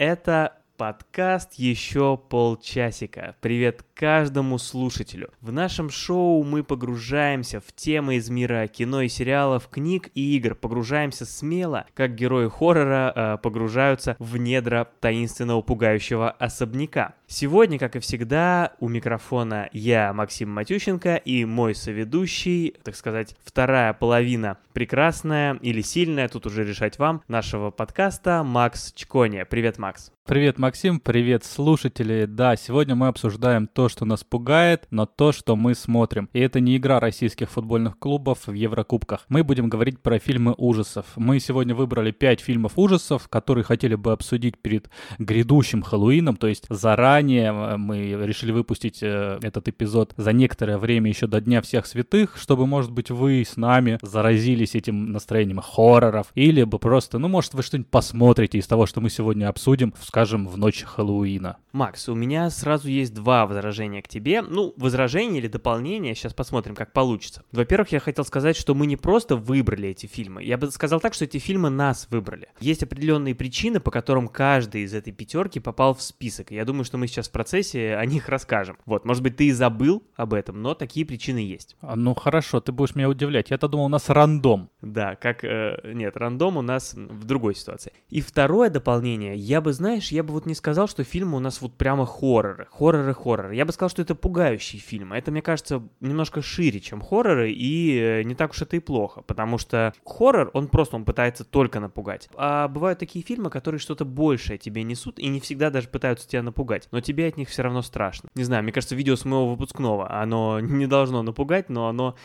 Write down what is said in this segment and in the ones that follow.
Это подкаст «Еще полчасика». Привет каждому слушателю. В нашем шоу мы погружаемся в темы из мира кино и сериалов, книг и игр. Погружаемся смело, как герои хоррора э, погружаются в недра таинственного пугающего особняка. Сегодня, как и всегда, у микрофона я, Максим Матющенко, и мой соведущий, так сказать, вторая половина прекрасная или сильная, тут уже решать вам, нашего подкаста Макс Чконя. Привет, Макс. Привет, Максим, привет, слушатели. Да, сегодня мы обсуждаем то, что нас пугает, но то, что мы смотрим. И это не игра российских футбольных клубов в Еврокубках. Мы будем говорить про фильмы ужасов. Мы сегодня выбрали 5 фильмов ужасов, которые хотели бы обсудить перед грядущим Хэллоуином, то есть заранее э, мы решили выпустить э, этот эпизод за некоторое время еще до Дня Всех Святых, чтобы, может быть, вы с нами заразились этим настроением хорроров, или бы просто, ну, может, вы что-нибудь посмотрите из того, что мы сегодня обсудим, скажем, в ночь Хэллоуина. Макс, у меня сразу есть два возражения к тебе. Ну, возражение или дополнение, сейчас посмотрим, как получится. Во-первых, я хотел сказать, что мы не просто выбрали эти фильмы. Я бы сказал так, что эти фильмы нас выбрали. Есть определенные причины, по которым каждый из этой пятерки попал в список. Я думаю, что мы сейчас в процессе о них расскажем. Вот, может быть, ты и забыл об этом, но такие причины есть. А, ну хорошо, ты будешь меня удивлять. Я-то думал, у нас рандом. Да, как... Э, нет, рандом у нас в другой ситуации. И второе дополнение. Я бы, знаешь, я бы вот не сказал, что фильмы у нас вот прямо хорроры. Хорроры, хорроры. Я бы сказал, что это пугающие фильмы. Это, мне кажется, немножко шире, чем хорроры, и э, не так уж это и плохо. Потому что хоррор, он просто, он пытается только напугать. А бывают такие фильмы, которые что-то большее тебе несут, и не всегда даже пытаются тебя напугать. Но тебе от них все равно страшно. Не знаю, мне кажется, видео с моего выпускного, оно не должно напугать, но оно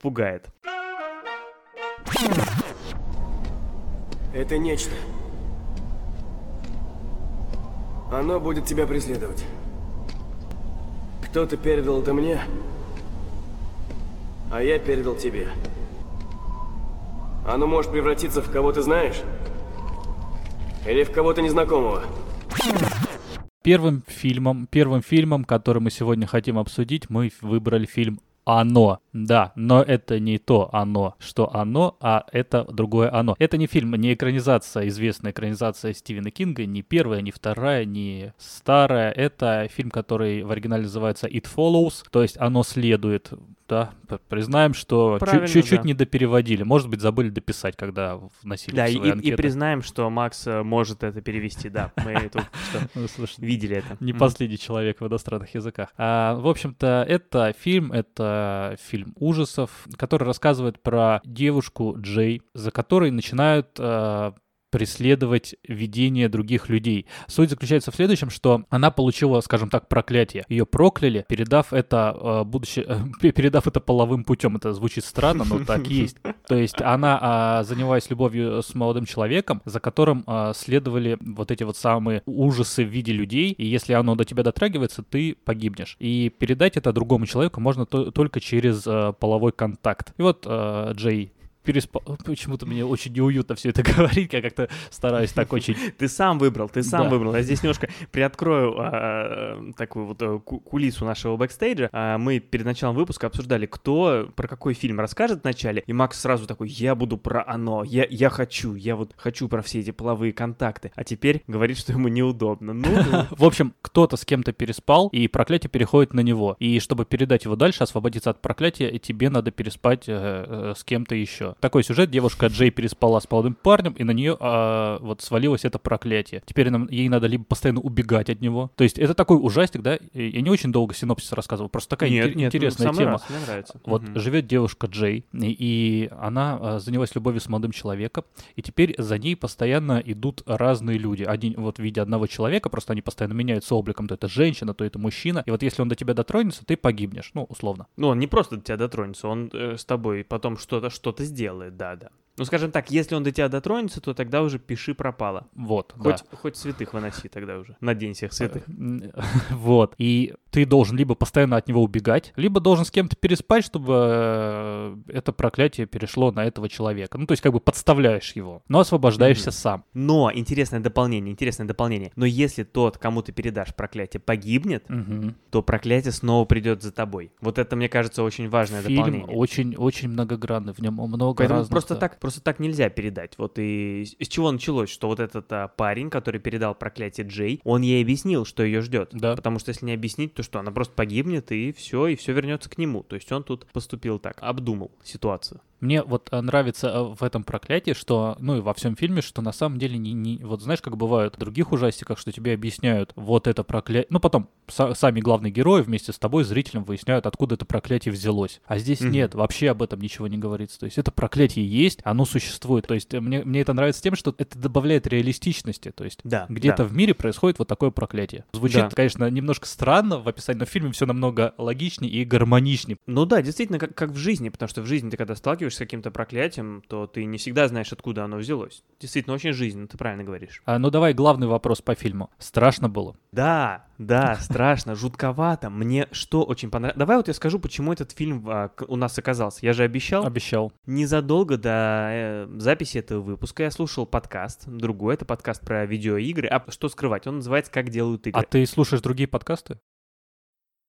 пугает. Это нечто. Оно будет тебя преследовать. Кто-то передал это мне, а я передал тебе. Оно может превратиться в кого ты знаешь, или в кого-то незнакомого. Первым фильмом, первым фильмом, который мы сегодня хотим обсудить, мы выбрали фильм оно. Да, но это не то оно, что оно, а это другое оно. Это не фильм, не экранизация, известная экранизация Стивена Кинга, не первая, не вторая, не старая. Это фильм, который в оригинале называется It Follows, то есть оно следует да, признаем, что чуть-чуть да. не допереводили. Может быть, забыли дописать, когда вносили да, свои и, анкеты. и признаем, что Макс э, может это перевести, да. Мы тут ну, видели это. Не последний человек в иностранных языках. А, в общем-то, это фильм, это фильм ужасов, который рассказывает про девушку Джей, за которой начинают э, преследовать видение других людей. Суть заключается в следующем, что она получила, скажем так, проклятие. Ее прокляли, передав это, э, будучи, э, передав это половым путем. Это звучит странно, но так есть. То есть она, а, занимаясь любовью с молодым человеком, за которым а, следовали вот эти вот самые ужасы в виде людей, и если оно до тебя дотрагивается, ты погибнешь. И передать это другому человеку можно только через э, половой контакт. И вот Джей переспал. Почему-то мне очень неуютно все это говорить, я как-то стараюсь так очень... Ты сам выбрал, ты сам да. выбрал. Я здесь немножко приоткрою а, такую вот а, кулису нашего бэкстейджа. А, мы перед началом выпуска обсуждали, кто про какой фильм расскажет вначале, и Макс сразу такой, я буду про оно, я, я хочу, я вот хочу про все эти половые контакты. А теперь говорит, что ему неудобно. Ну, ну. В общем, кто-то с кем-то переспал, и проклятие переходит на него. И чтобы передать его дальше, освободиться от проклятия, тебе надо переспать э, э, с кем-то еще. Такой сюжет, девушка Джей переспала с молодым парнем, и на нее а, вот свалилось это проклятие. Теперь нам, ей надо либо постоянно убегать от него. То есть это такой ужастик, да? Я не очень долго синопсис рассказывал, просто такая нет, нет, интересная ну, тема. Раз, мне нравится. Вот угу. живет девушка Джей, и, и она а, занялась любовью с молодым человеком, и теперь за ней постоянно идут разные люди. Один вот в виде одного человека, просто они постоянно меняются обликом, то это женщина, то это мужчина, и вот если он до тебя дотронется, ты погибнешь, ну, условно. Ну, он не просто до тебя дотронется, он э, с тобой потом что-то что-то сделает делает, да, да. Ну, скажем так, если он до тебя дотронется, то тогда уже пиши пропало. Вот, Хоть, да. хоть святых выноси тогда уже. Надень всех святых. Вот. И ты должен либо постоянно от него убегать, либо должен с кем-то переспать, чтобы э, это проклятие перешло на этого человека. Ну, то есть как бы подставляешь его, но освобождаешься Мгм. сам. Но интересное дополнение, интересное дополнение. Но если тот, кому ты передашь проклятие, погибнет, Мгм. то проклятие снова придет за тобой. Вот это, мне кажется, очень важное Фильм дополнение. очень-очень многогранный, в нем много Поэтому разных... просто так, просто так нельзя передать. Вот и с- чего началось, что вот этот а, парень, который передал проклятие Джей, он ей объяснил, что ее ждет. Да. Потому что если не объяснить, то что она просто погибнет и все, и все вернется к нему. То есть он тут поступил так, обдумал ситуацию. Мне вот э, нравится э, в этом проклятии, что, ну и во всем фильме, что на самом деле не, не- вот знаешь, как бывает в других ужастиках, что тебе объясняют вот это проклятие, ну потом сами главные герои вместе с тобой, зрителем, выясняют, откуда это проклятие взялось. А здесь Мгм. нет, вообще об этом ничего не говорится. То есть это проклятие есть, оно существует. То есть э, мне, мне это нравится тем, что это добавляет реалистичности. То есть Да. где-то да. в мире происходит вот такое проклятие. Звучит, Да. конечно, немножко странно в описании, но в фильме все намного логичнее и гармоничнее. Ну да, действительно, как, как в жизни, потому что в жизни ты когда сталкиваешься с каким-то проклятием, то ты не всегда знаешь, откуда оно взялось. Действительно, очень жизненно, ты правильно говоришь. А, ну давай главный вопрос по фильму. Страшно было? Да, да, страшно, жутковато. Мне что очень понравилось. Давай вот я скажу, почему этот фильм а, у нас оказался. Я же обещал. Обещал. Незадолго до э, записи этого выпуска я слушал подкаст, другой, это подкаст про видеоигры. А что скрывать, он называется «Как делают игры». А ты слушаешь другие подкасты?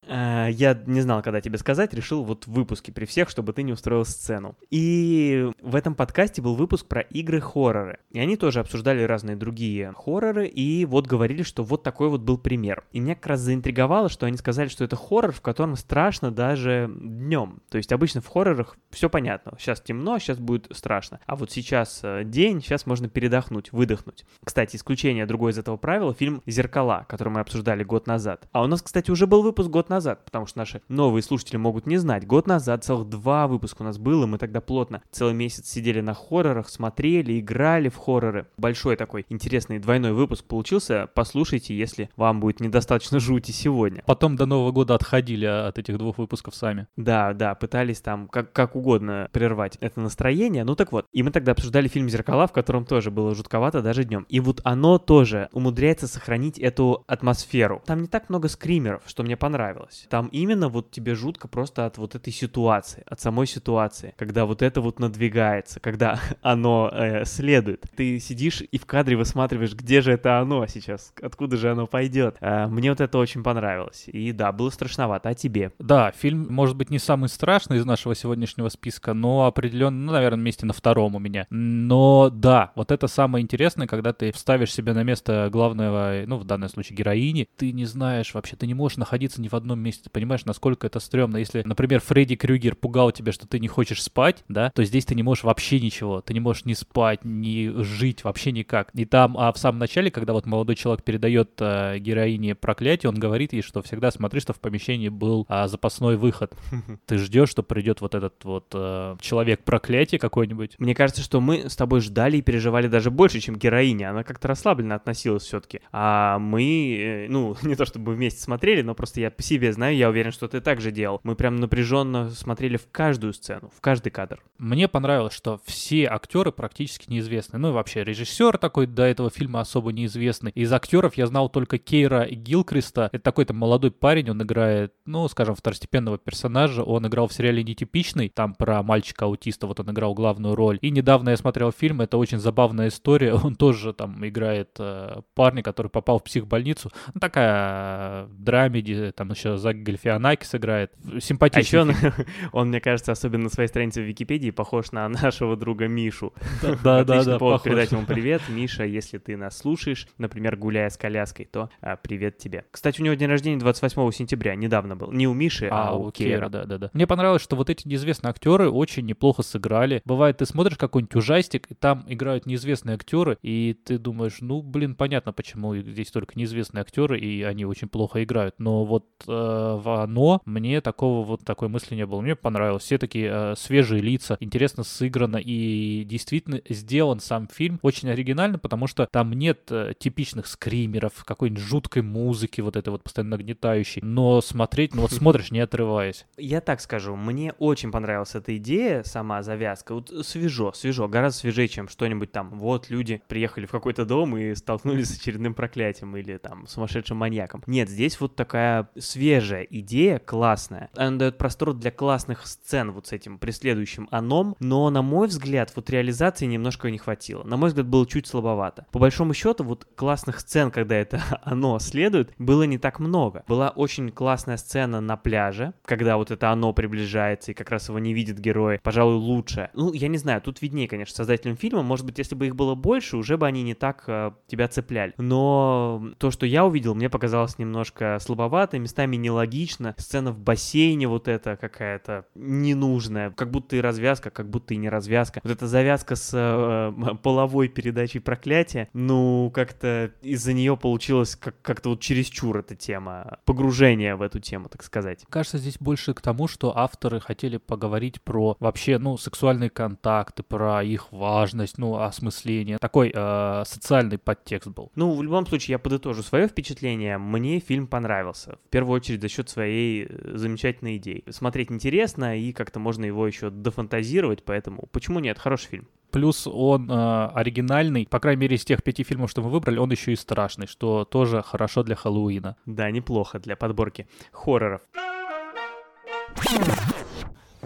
Э, Я не знал, когда тебе сказать, решил вот в выпуске при всех, чтобы ты не устроил сцену. И в этом подкасте был выпуск про игры-хорроры. И они тоже обсуждали разные другие хорроры, и вот говорили, что вот такой вот был пример. И меня как раз заинтриговало, что они сказали, что это хоррор, в котором страшно даже днем. То есть обычно в хоррорах все понятно. Сейчас темно, сейчас будет страшно. А вот сейчас э, день, сейчас можно передохнуть, выдохнуть. Кстати, исключение другое из этого правила — фильм «Зеркала», который мы обсуждали год назад. А у нас, кстати, уже был выпуск год назад, потому что наши новые слушатели могут не знать. Год назад целых два выпуска у нас было, мы тогда плотно целый месяц сидели на хоррорах, смотрели, играли в хорроры. Большой такой интересный двойной выпуск получился. Послушайте, если вам будет недостаточно жути сегодня. Потом до Нового года отходили от этих двух выпусков сами. Да, да, пытались там как, как угодно прервать это настроение. Ну так вот, и мы тогда обсуждали фильм «Зеркала», в котором тоже было жутковато даже днем. И вот оно тоже умудряется сохранить эту атмосферу. Там не так много скримеров, что мне понравилось. Там именно вот тебе жутко просто от вот этой ситуации, от самой ситуации, когда вот это вот надвигается, когда оно э, следует. Ты сидишь и в кадре высматриваешь, где же это оно сейчас, откуда же оно пойдет. Э, мне вот это очень понравилось. И да, было страшновато. А тебе? Да, фильм, может быть, не самый страшный из нашего сегодняшнего списка, но определенно, ну, наверное, месте на втором у меня. Но да, вот это самое интересное, когда ты вставишь себя на место главного, ну, в данном случае, героини, ты не знаешь вообще, ты не можешь находиться ни в одном месте, ты понимаешь, насколько это стрёмно. Если, например, Фредди Крюгер пугал тебя, что ты не хочешь спать, да, то здесь ты не можешь вообще ничего, ты не можешь ни спать, ни жить, вообще никак. И там, а в самом начале, когда вот молодой человек передает э, героине проклятие, он говорит ей, что всегда смотри, что в помещении был а, запасной выход. Ты ждешь, что придет вот этот вот э, человек проклятие какой-нибудь. Мне кажется, что мы с тобой ждали и переживали даже больше, чем героиня. Она как-то расслабленно относилась все-таки. А мы, э, ну, не то чтобы вместе смотрели, но просто я по себе знаю, я уверен, что ты так же делал. Мы прям напряженно смотрели в каждую сцену, в каждый кадр. Мне понравилось, что все актеры практически неизвестны. Ну и вообще режиссер такой до этого фильма особо неизвестный. Из актеров я знал только Кейра Гилкриста. Это такой то молодой парень, он играет, ну, скажем, второстепенного персонажа. Он играл в сериале «Нетипичный», там про мальчика-аутиста, вот он играл главную роль. И недавно я смотрел фильм, это очень забавная история. Он тоже там играет э, парня, который попал в психбольницу. Ну, такая э, драмеди, там еще Зак Гальфианакис играет. А Симпатичный еще он, он, мне кажется, особенно на своей странице в Википедии похож на нашего друга Мишу. Да, да, Отличный да, повод похож. передать ему привет. Миша, если ты нас слушаешь, например, гуляя с коляской, то а, привет тебе. Кстати, у него день рождения 28 сентября, недавно был. Не у Миши, а, А, у Кейра. Да, да, да. Мне понравилось, что вот эти неизвестные актеры очень неплохо сыграли. Бывает, ты смотришь какой-нибудь ужастик, и там играют неизвестные актеры, и ты думаешь, ну, блин, понятно, почему здесь только неизвестные актеры, и они очень плохо играют. Но вот э, в «Оно», мне такого вот такой мысли не было. Мне понравилось. Все такие э, свежие лица, интересно сыграно и действительно сделан сам фильм очень оригинально, потому что там нет э, типичных скримеров, какой-нибудь жуткой музыки, вот этой вот постоянно нагнетающей. Но смотреть, ну вот смотришь, не отрываясь. Я так скажу, мне очень понравилась эта идея, сама завязка. Вот свежо, свежо, гораздо свежее, чем что-нибудь там. Вот люди приехали в какой-то дом и столкнулись с очередным проклятием или там сумасшедшим маньяком. Нет, здесь вот такая свежая идея, классная. Она дает простор для классных сцен вот с этим преследующим аном, но, на мой взгляд, вот реализации немножко не хватило. На мой взгляд, было чуть слабовато. По большому счету, вот классных сцен, когда это оно следует, было не так много. Была очень классная сцена на пляже, когда вот это оно приближается и как раз его не видит герой. Пожалуй, лучше. Ну, я не знаю, тут виднее, конечно, создателям фильма. Может быть, если бы их было больше, уже бы они не так э, тебя цепляли. Но то, что я увидел, мне показалось немножко слабовато, местами нелогично. Сцена в бассейне вот эта какая-то ненужная. Как будто и развязка, как будто и не развязка. Вот эта завязка с э, половой передачей проклятия, ну, как-то из-за нее получилось как- как-то вот чересчур эта тема. Погружение в эту тему, так сказать. Кажется, здесь больше к тому, что авторы хотели поговорить про вообще, ну, сексуальные контакты, про их важность, ну, осмысление. Такой э, социальный подтекст был. Ну, в любом случае, я подытожу свое впечатление. Мне фильм понравился. В первую очередь за счет своей э, замечательной идеи. Смотреть интересно, и как-то можно его еще дофантазировать, поэтому почему нет? Хороший фильм. Плюс он э, оригинальный, по крайней мере, из тех пяти фильмов, что мы выбрали, он еще и страшный, что тоже хорошо для Хэллоуина. Да, неплохо для подборки хорроров.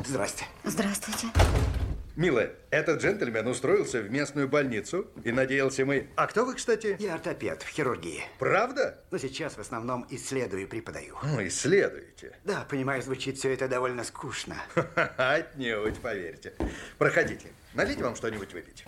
Здрасте. Здравствуйте. Милая, этот джентльмен устроился в местную больницу и надеялся мы... А кто вы, кстати? Я ортопед в хирургии. Правда? Но сейчас в основном исследую и преподаю. Ну, исследуете. Да, понимаю, звучит все это довольно скучно. Отнюдь, поверьте. Проходите. Налить вам что-нибудь выпить.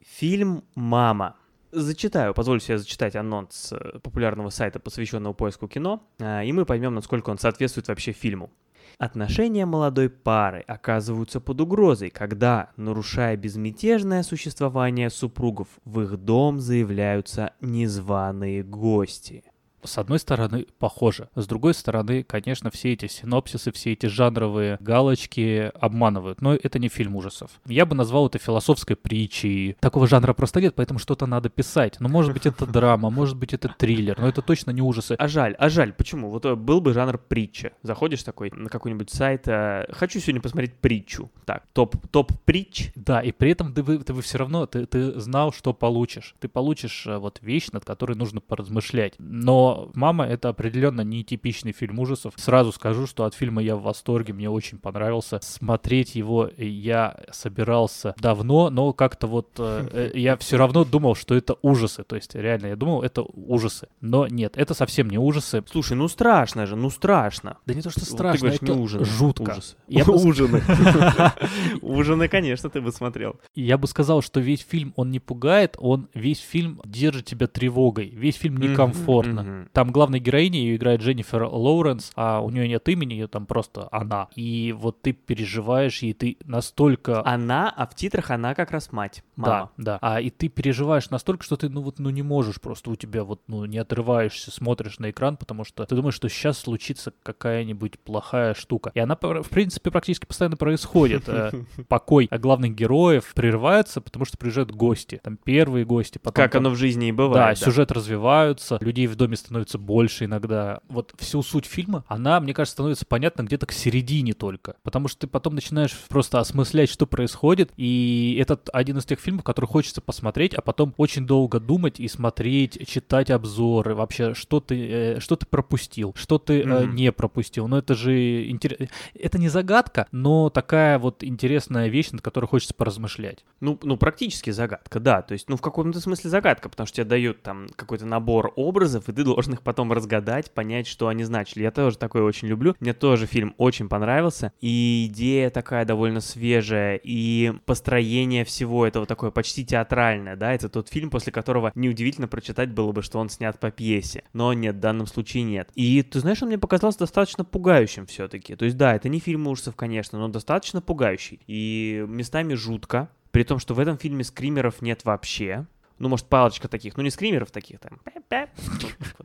Фильм «Мама». Зачитаю, позволю себе зачитать анонс э, популярного сайта, посвященного поиску кино, а, и мы поймем, насколько он соответствует вообще фильму. Отношения молодой пары оказываются под угрозой, когда, нарушая безмятежное существование супругов, в их дом заявляются незваные гости. С одной стороны, похоже. С другой стороны, конечно, все эти синопсисы, все эти жанровые галочки обманывают. Но это не фильм ужасов. Я бы назвал это философской притчей. Такого жанра просто нет, поэтому что-то надо писать. Ну, может быть, это драма, может быть, это триллер, но это точно не ужасы. А жаль, а жаль, почему? Вот э, был бы жанр притча. Заходишь такой на какой-нибудь сайт, э, хочу сегодня посмотреть притчу. Так, топ, топ притч. Да, и при этом ты, ты вы все равно, ты, ты знал, что получишь. Ты получишь э, вот вещь, над которой нужно поразмышлять. Но «Мама» — это определенно не типичный фильм ужасов. Сразу скажу, что от фильма я в восторге, мне очень понравился. Смотреть его я собирался давно, но как-то вот э, э, я все равно думал, что это ужасы. То есть реально я думал, это ужасы. Но нет, это совсем не ужасы. Слушай, ну страшно же, ну страшно. Да не то, что страшно, говоришь, это не ужины. жутко. Ужасы. Я бы- Ужины. Ужины, конечно, ты бы смотрел. Я бы сказал, что весь фильм, он не пугает, он весь фильм держит тебя тревогой. Весь фильм некомфортно. Там главной героиней ее играет Дженнифер Лоуренс, а у нее нет имени, ее там просто она. И вот ты переживаешь, и ты настолько... Она, а в титрах она как раз мать. Да, Мама. да. А и ты переживаешь настолько, что ты, ну вот, ну не можешь просто, у тебя вот, ну не отрываешься, смотришь на экран, потому что ты думаешь, что сейчас случится какая-нибудь плохая штука. И она, в принципе, практически постоянно происходит. Э, Покой главных героев прерывается, потому что приезжают гости. Там первые гости, потом... Как оно в жизни и да, бывает. сюжет развиваются, людей в доме становится больше иногда. Вот всю суть фильма, она, мне кажется, становится понятна где-то к середине только. Потому что ты потом начинаешь просто осмыслять, что происходит. И этот один из тех фильмов, который хочется посмотреть, а потом очень долго думать и смотреть, читать обзоры. Вообще, что ты, э, что ты пропустил, что ты э, Мгм. не пропустил. Но это же интересно. Это не загадка, но такая вот интересная вещь, над которой хочется поразмышлять. Ну, ну, практически загадка, да. То есть, ну, в каком-то смысле загадка, потому что тебе дают там какой-то набор образов, и ты их потом разгадать, понять, что они значили. Я тоже такое очень люблю. Мне тоже фильм очень понравился. И идея такая довольно свежая, и построение всего этого такое почти театральное, да. Это тот фильм, после которого неудивительно прочитать было бы, что он снят по пьесе. Но нет, в данном случае нет. И ты знаешь, он мне показался достаточно пугающим все-таки. То есть, да, это не фильм ужасов, конечно, но достаточно пугающий. И местами жутко. При том, что в этом фильме скримеров нет вообще. Ну, может, палочка таких, ну, не скримеров таких, там,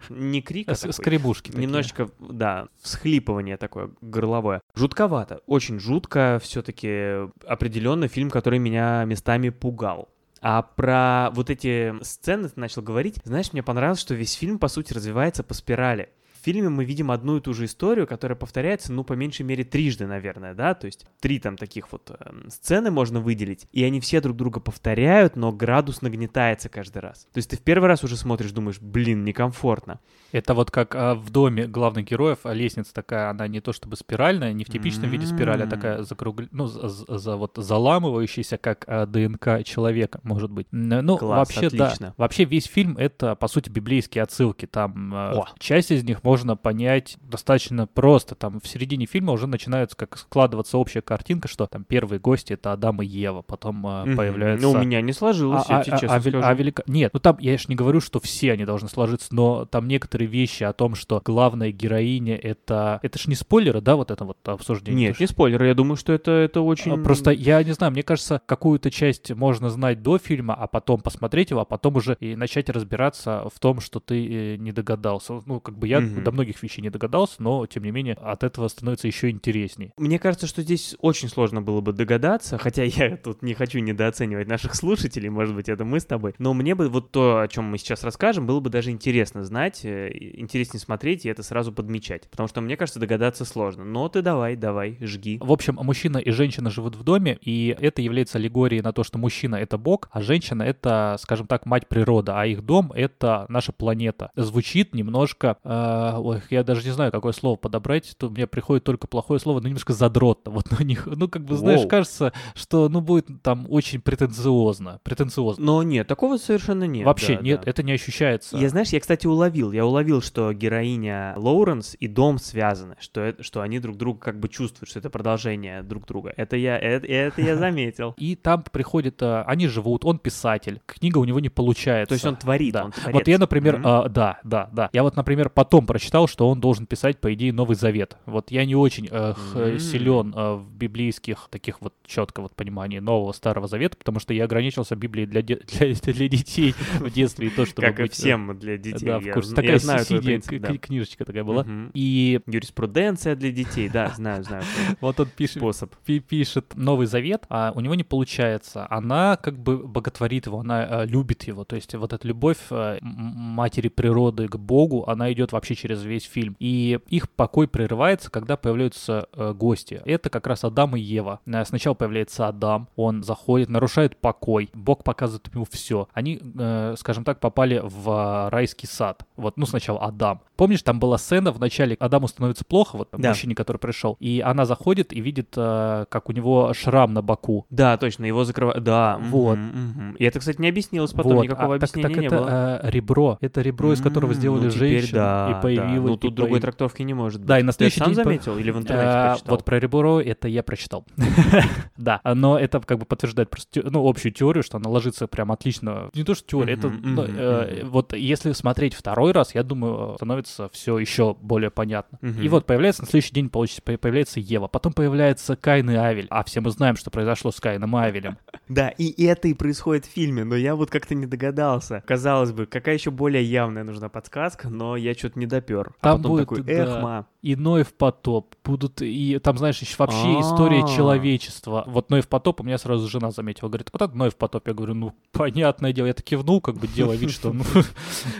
не крика С- такой, Скребушки. Немножечко, да, всхлипывание такое горловое. Жутковато, очень жутко, все-таки определенно фильм, который меня местами пугал. А про вот эти сцены ты начал говорить. Знаешь, мне понравилось, что весь фильм, по сути, развивается по спирали. В фильме мы видим одну и ту же историю, которая повторяется, ну, по меньшей мере, трижды, наверное, да, то есть три там таких вот эм, сцены можно выделить, и они все друг друга повторяют, но градус нагнетается каждый раз. То есть ты в первый раз уже смотришь, думаешь, блин, некомфортно. Это вот как а, в доме главных героев а, лестница такая, она не то чтобы спиральная, не в типичном виде спирали, а такая М. закругл... ну, за, за- за вот заламывающаяся, как а, ДНК человека, может быть. Ну, Класс, вообще, да. отлично. Вообще весь фильм — это, по сути, библейские отсылки. Там а, часть из них можно понять достаточно просто. Там в середине фильма уже начинается как складываться общая картинка, что там первые гости — это Адам и Ева, потом а, Мгм. появляются... Ну, у меня не сложилось, я тебе честно а вел- скажу. а велика- Нет, ну там я же не говорю, что все они должны сложиться, но там некоторые вещи о том, что главная героиня это... Это ж не спойлеры, да, вот это вот обсуждение? Нет, не ж- спойлер, я думаю, что это, это а, очень... Просто я не знаю, мне кажется, какую-то часть можно знать до фильма, а потом посмотреть его, а потом уже и начать разбираться в том, что ты э, не догадался. Ну, как бы я Мгм. до многих вещей не догадался, но тем не менее от этого становится еще интересней. Мне кажется, что здесь очень сложно было бы догадаться, хотя я тут не хочу недооценивать наших слушателей, может быть, это мы с тобой, но мне бы вот то, о чем мы сейчас расскажем, было бы даже интересно знать, э, интереснее смотреть и это сразу подмечать, потому что мне кажется, догадаться сложно. Но ты давай, давай, жги. В общем, мужчина и женщина живут в доме, и это является аллегорией на то, что мужчина — это бог, а женщина — это, скажем так, мать природа, а их дом — это наша планета. Звучит немножко... э, ой, я даже не знаю, какое слово подобрать, то мне приходит только плохое слово, но немножко задротно. Вот на них, ну, как бы, знаешь, Воу. кажется, что, ну, будет там очень претенциозно. Претенциозно. Но нет, такого совершенно нет. Вообще да, нет, да. это не ощущается. Я, знаешь, я, кстати, уловил. Я уловил, что героиня Лоуренс и дом связаны, что, это, что они друг друга как бы чувствуют, что это продолжение друг друга. Это я, это, это я заметил. И там приходит, э, они живут, он писатель, книга у него не получается. То есть он творит, он творец. Вот я, например, а, да, да, да. Я вот, например, потом прочитал, что он должен писать, по идее, Новый Завет. Вот я не очень э, М. силен э, в библейских таких вот четко вот понимании Нового Старого Завета, потому что я ограничился Библией для, де- для, для детей в детстве и то, чтобы Как и быть, э, всем для детей. Да, в я, курсе. зн- Такая я знаю синяя принцип, да. книжечка такая была. И Юриспруденция для детей, да, знаю, знаю. вот он пишет, Способ. пи- пишет Новый Завет, а у него не получается. Она как бы боготворит его, она э, любит его. То есть вот эта любовь матери природы к Богу, она идет вообще через весь фильм. И их покой прерывается, когда появляются э, гости. Это как раз Адам и Ева. Э, Сначала появляется Адам, он заходит, нарушает покой. Бог показывает ему все. Они, э, скажем так, попали в райский сад. Вот, ну, сначала Адам. Помнишь, там была сцена в начале, Адаму становится плохо, вот Да. мужчине, который пришел, и она заходит и видит, э, как у него шрам на боку. Да, точно, его закрывают. Да, Вот. мгм. И это, кстати, не объяснилось потом, Вот, никакого а, так- объяснения так не это было. э, ребро. Это ребро, из которого М, сделали ну, женщину. да, и да. появилось. Ну, и тут другой появ- трактовки не может быть. Да, и на Ты следующий сам день по- заметил или в интернете Э, прочитал? Вот про ребро это я прочитал. Да, но это как бы подтверждает просто ну, общую теорию, что она ложится прям отлично. Не то, что теория, это ну, э, вот если смотреть второй раз, я думаю, становится все еще более понятно. Мгм. И вот появляется на следующий день получится, по- появляется Ева, потом появляется Каин и Авель, а все мы знаем, что произошло с Каином и Авелем. Да, и это и происходит в фильме, но я вот как-то не догадался. Казалось бы, какая еще более явная нужна подсказка, но я что-то не допер. А Там потом будет, такой, да. эх, ма. и Ноев потоп будут, и там, знаешь, еще вообще А. история человечества. Вот Ноев потоп, у меня сразу жена заметила, говорит, вот это Ноев потоп. Я говорю, ну, понятное дело, я так кивнул, как бы делая вид, что... ну,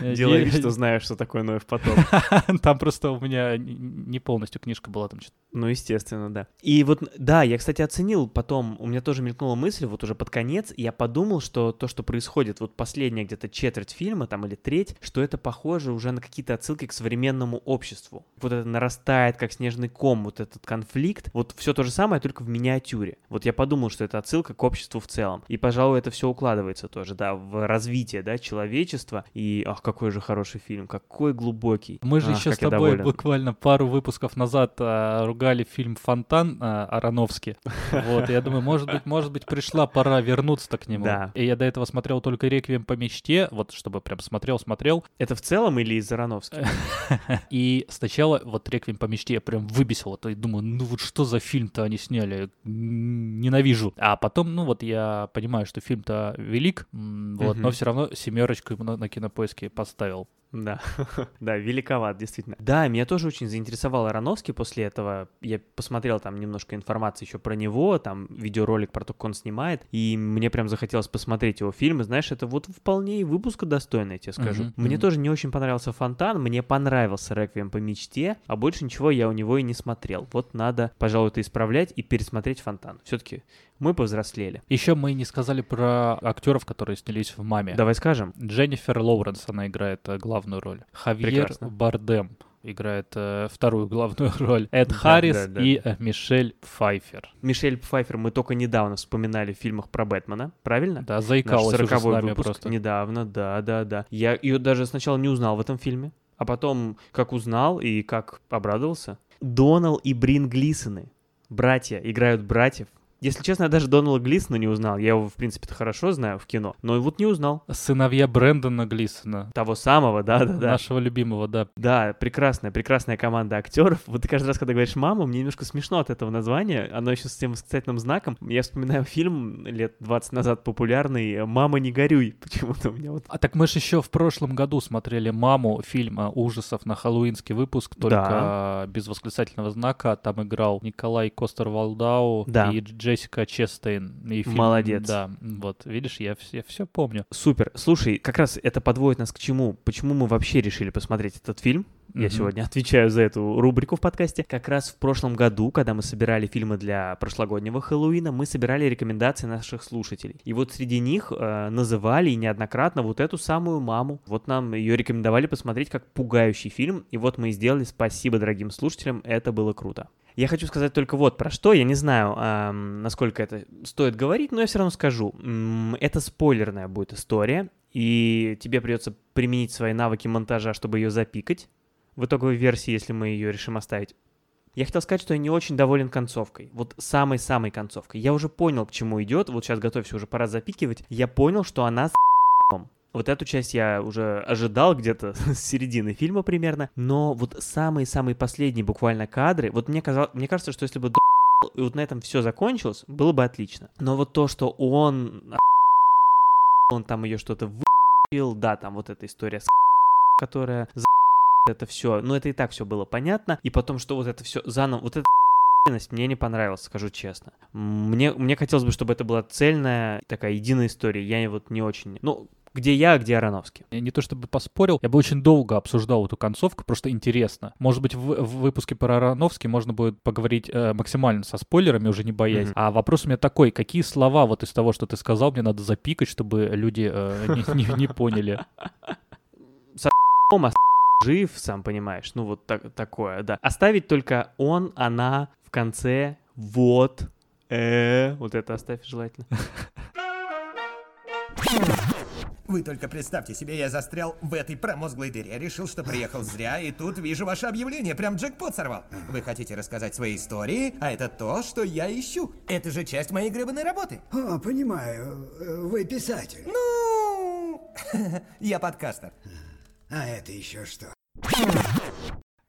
Делай я- вид, что знаешь, что такое Ноев потоп. Там просто у меня не полностью книжка была, там что-то. Ну, естественно, да. И вот, да, я, кстати, оценил потом, у меня тоже мелькнула мысль, вот уже под конец, я подумал, что то, что происходит, вот последняя где-то четверть фильма, там, или треть, что это похоже уже на какие-то отсылки к современному обществу. Вот это нарастает, как снежный ком, вот этот конфликт, вот все то же самое, только в миниатюре. Вот я подумал, что это отсылка к обществу в целом. И, пожалуй, это все укладывается тоже, да, в развитие, да, человечества. И, ах, какой же хороший фильм, какой глубокий. Мы же Ах, еще с тобой буквально пару выпусков назад а, ругали фильм «Фонтан» а, Ароновский. Вот, я думаю, может быть, может быть, пришла пора вернуться к нему. Да. И я до этого смотрел только «Реквием по мечте», вот чтобы прям смотрел-смотрел. Это в целом или из Ароновски? И сначала вот «Реквием по мечте» я прям выбесил. Вот, и думаю, ну вот что за фильм-то они сняли? Ненавижу. А потом, ну вот я понимаю, что фильм-то велик, вот, но все равно семерочку ему на кинопоиске поставил. Да, да, великоват, действительно. Да, меня тоже очень заинтересовал Ароновский после этого. Я посмотрел там немножко информации еще про него, там видеоролик про то, как он снимает, и мне прям захотелось посмотреть его фильмы. Знаешь, это вот вполне и выпуска достойно, я тебе скажу. Мгм, Мне мгм. тоже не очень понравился Фонтан, мне понравился Реквием по мечте, а больше ничего я у него и не смотрел. Вот надо, пожалуй, это исправлять и пересмотреть Фонтан. Все-таки мы повзрослели. Еще мы не сказали про актеров, которые снялись в «Маме». Давай скажем. Дженнифер Лоуренс, она играет э, главную роль. Хавьер Прекрасно. Бардем играет э, вторую главную роль. Эд Да, Харрис да, да. и э, Мишель Пфайфер. Мишель Пфайфер мы только недавно вспоминали в фильмах про Бэтмена, правильно? Да, Наш заикалась уже с 40 нами выпуск просто. недавно, да, да, да. Я ее даже сначала не узнал в этом фильме, а потом как узнал и как обрадовался. Донал и Брин Глисоны, братья, играют братьев. Если честно, я даже Донала Глисона не узнал. Я его, в принципе-то, хорошо знаю в кино, но вот не узнал. Сыновья Брэндона Глисона. Того самого, да-да-да. Нашего любимого, да. Да, прекрасная, прекрасная команда актеров. Вот ты каждый раз, когда говоришь «мама», мне немножко смешно от этого названия. Оно еще с тем восклицательным знаком. Я вспоминаю фильм лет 20 назад популярный «Мама, не горюй». Почему-то у меня вот... А так мы же еще в прошлом году смотрели «Маму», фильм ужасов на хэллоуинский выпуск, только без восклицательного знака. Там играл Николай Костер-Валдау Да. и Джессика Честейн. И фильм- Молодец. Да, вот, видишь, я, я все помню. Супер. Слушай, как раз это подводит нас к чему? Почему мы вообще решили посмотреть этот фильм? Я Мгм. сегодня отвечаю за эту рубрику в подкасте. Как раз в прошлом году, когда мы собирали фильмы для прошлогоднего Хэллоуина, мы собирали рекомендации наших слушателей. И вот среди них э, называли неоднократно вот эту самую маму. Вот нам ее рекомендовали посмотреть как пугающий фильм. И вот мы и сделали. Спасибо дорогим слушателям. Это было круто. Я хочу сказать только вот про что. Я не знаю, насколько это стоит говорить, но я все равно скажу. Это спойлерная будет история, и тебе придется применить свои навыки монтажа, чтобы ее запикать в итоговой версии, если мы ее решим оставить. Я хотел сказать, что я не очень доволен концовкой. Вот самой-самой концовкой. Я уже понял, к чему идет. Вот сейчас готовься, уже пора запикивать. Я понял, что она с вот эту часть я уже ожидал где-то с середины фильма примерно, но вот самые-самые последние буквально кадры, вот мне, казалось, мне кажется, что если бы и вот на этом все закончилось, было бы отлично. Но вот то, что он он там ее что-то выпил, да, там вот эта история с которая за это все, ну это и так все было понятно, и потом, что вот это все заново, вот эта мне не понравилось, скажу честно. Мне, мне хотелось бы, чтобы это была цельная, такая единая история. Я вот не очень... Ну, где я, а где Ароновский. Я не то чтобы поспорил, я бы очень долго обсуждал эту концовку, просто интересно. Может быть, в, в выпуске про Ароновский можно будет поговорить э, максимально со спойлерами, уже не боясь. Мгм. А вопрос у меня такой, какие слова вот из того, что ты сказал, мне надо запикать, чтобы люди э, не, не- не поняли. Тома жив, сам понимаешь. Ну, вот так- такое, да. Оставить только он, она в конце, вот, э, вот это оставь желательно. Вы только представьте себе, я застрял в этой промозглой дыре, решил, что приехал зря, и тут вижу ваше объявление, прям джекпот сорвал. Вы хотите рассказать свои истории, а это то, что я ищу. Это же часть моей гребаной работы. О, понимаю. Э, Вы писатель. Ну, я подкастер. А это еще что?